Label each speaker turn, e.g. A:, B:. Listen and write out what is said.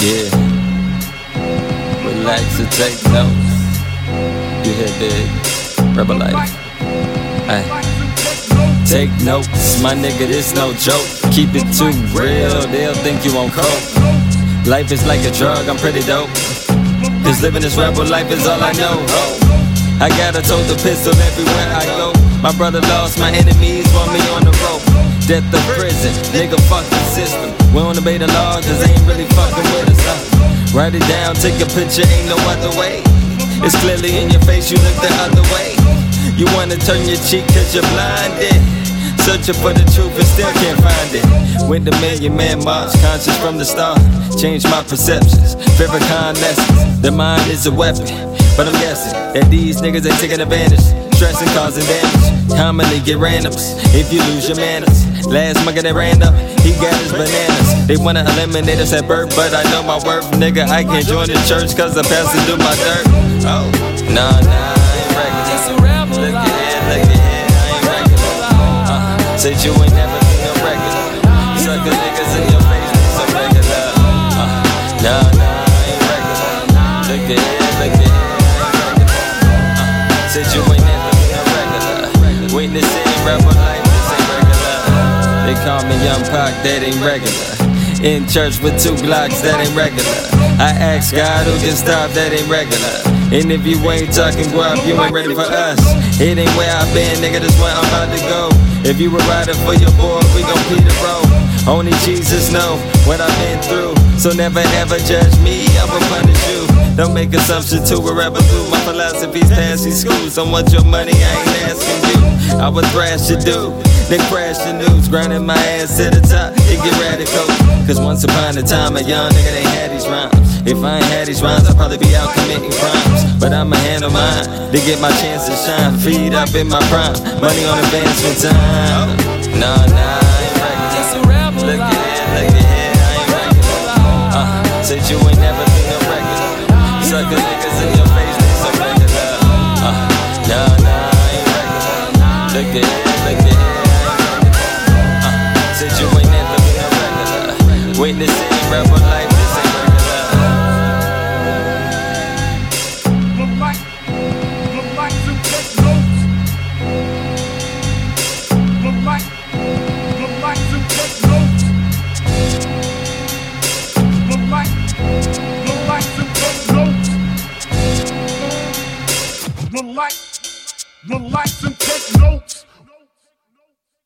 A: Yeah. Relax and take notes. You hear big? Rebel life. Ay. Take notes, my nigga, this no joke. Keep it too real, they'll think you won't cope. Life is like a drug, I'm pretty dope. Cause living this rebel life is all I know. I got a tote the pistol everywhere I go. My brother lost, my enemies want me on the rope. Death of prison, nigga, fuck the system. We don't obey the law, cause they ain't really fucking with us. Write it down, take a picture, ain't no other way. It's clearly in your face, you look the other way. You wanna turn your cheek cause you're blinded. Searching for the truth and still can't find it. Went the million man march, conscious from the start. Changed my perceptions, Farrakhan lessons. The mind is a weapon, but I'm guessing that these niggas ain't taking advantage. Stressing, causing damage. Commonly get randoms if you lose your manners. Last mugger that ran up, he got his bananas. They wanna eliminate us at birth, but I know my worth, nigga. I can't join the church cause the pastor do my dirt. Oh, nah, nah, I ain't regular. Look at here, look at here, I ain't regular. Uh, said you ain't never been a regular. Sucker niggas in your face, they so regular. Uh, nah, nah, I ain't regular. Look at here, They call me Young Pac, that ain't regular. In church with two Glocks, that ain't regular. I ask God who can stop, that ain't regular. And if you ain't talking guap, you ain't ready for us. It ain't where I've been, nigga, this where I'm about to go. If you were riding for your boy, we gon' be the road. Only Jesus know what I've been through. So never ever judge me, I will punish you. Don't make assumptions to wherever through my philosophy's these schools. I want your money, I ain't asking you. I was thrash to dude, they crash the news, grinding my ass to the top. It get radical. Cause once upon a time, a young nigga, they had these rhymes. If I ain't had these rhymes, I'd probably be out committing crimes. But I'ma handle mine to get my chance to shine. Feed up in my prime, money on advancement time. Nah, nah, I ain't regular. Look at look at I ain't regular. Uh, said you ain't never been a regular. Sucker niggas in your face, they so regular. Uh, nah, nah, I ain't regular. Look at it.
B: Relax and take notes.